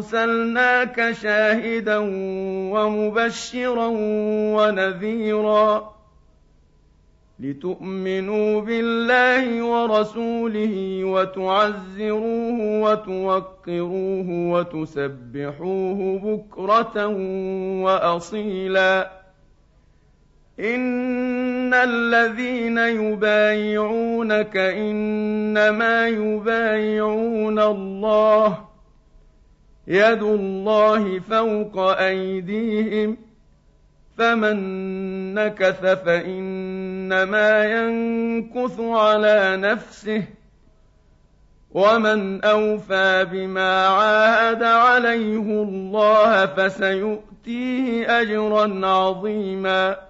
أرسلناك شاهدا ومبشرا ونذيرا لتؤمنوا بالله ورسوله وتعزروه وتوقروه وتسبحوه بكرة وأصيلا. إن الذين يبايعونك إنما يبايعون الله يد الله فوق أيديهم فمن نكث فإنما ينكث على نفسه ومن أوفى بما عاهد عليه الله فسيؤتيه أجرا عظيما.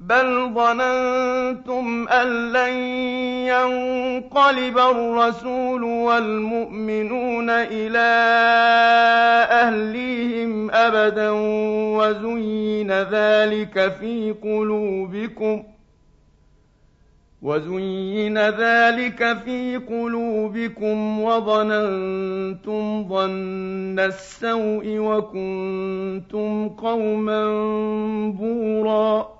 بل ظننتم ان لن ينقلب الرسول والمؤمنون إلى اهليهم ابدا وزين ذلك في قلوبكم وزين ذلك في قلوبكم وظننتم ظن السوء وكنتم قوما بوراً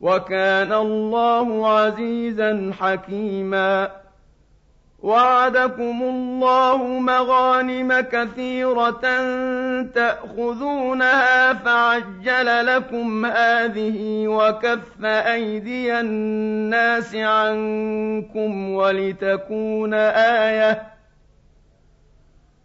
وكان الله عزيزا حكيما. وعدكم الله مغانم كثيرة تأخذونها فعجل لكم هذه وكف أيدي الناس عنكم ولتكون آيةً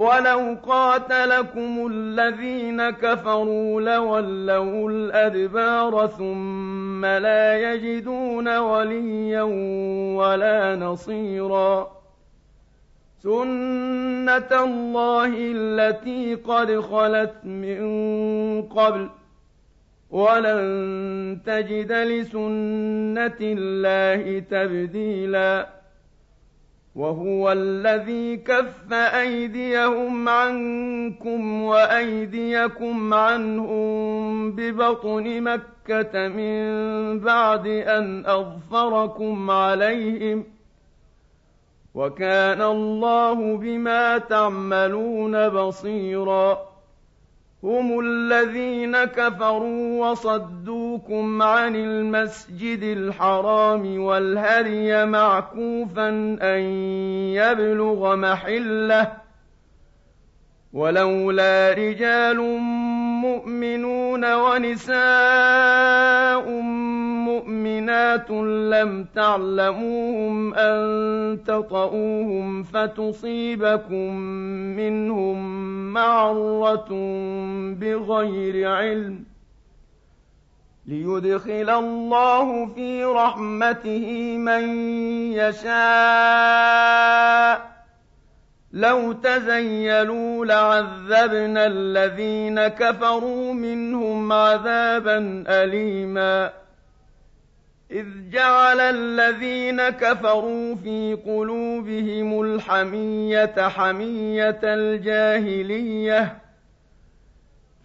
ولو قاتلكم الذين كفروا لولوا الأدبار ثم لا يجدون وليا ولا نصيرا سنة الله التي قد خلت من قبل ولن تجد لسنة الله تبديلاً وهو الذي كف أيديهم عنكم وأيديكم عنهم ببطن مكة من بعد أن أظفركم عليهم وكان الله بما تعملون بصيراً هم الذين كفروا وصدوكم عن المسجد الحرام والهري معكوفا أن يبلغ محلة ولولا رجال مؤمنون ونساء مؤمنات لم تعلموهم أن تطؤوهم فتصيبكم منهم معرة بغير علم ليدخل الله في رحمته من يشاء. لو تزيلوا لعذبنا الذين كفروا منهم عذابا أليما. إذ جعل الذين كفروا في قلوبهم الحمية حمية الجاهلية.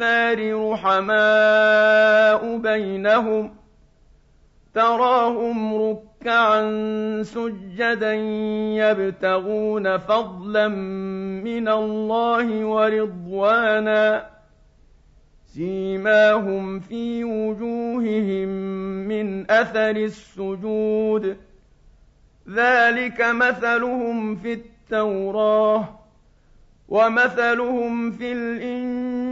الْكُفَّارِ رُحَمَاءُ بَيْنَهُمْ ۖ تَرَاهُمْ رُكَّعًا سُجَّدًا يَبْتَغُونَ فَضْلًا مِّنَ اللَّهِ وَرِضْوَانًا ۖ سِيمَاهُمْ فِي وُجُوهِهِم مِّنْ أَثَرِ السُّجُودِ ۚ. ذَٰلِكَ مَثَلُهُمْ فِي التَّوْرَاةِ وَمَثَلُهُمْ فِي الْإِنجِيلِ.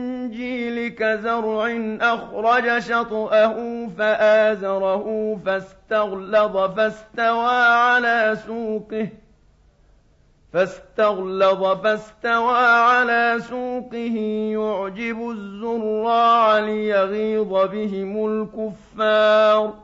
كَزَرْعٍ أَخْرَجَ شَطْأَهُ فَآزَرَهُ فَاسْتَغْلَظَ فَاسْتَوَىٰ عَلَىٰ سُوقِهِ فاستغلظ فاستوى على سوقه يعجب الزراع ليغيظ بهم الكفار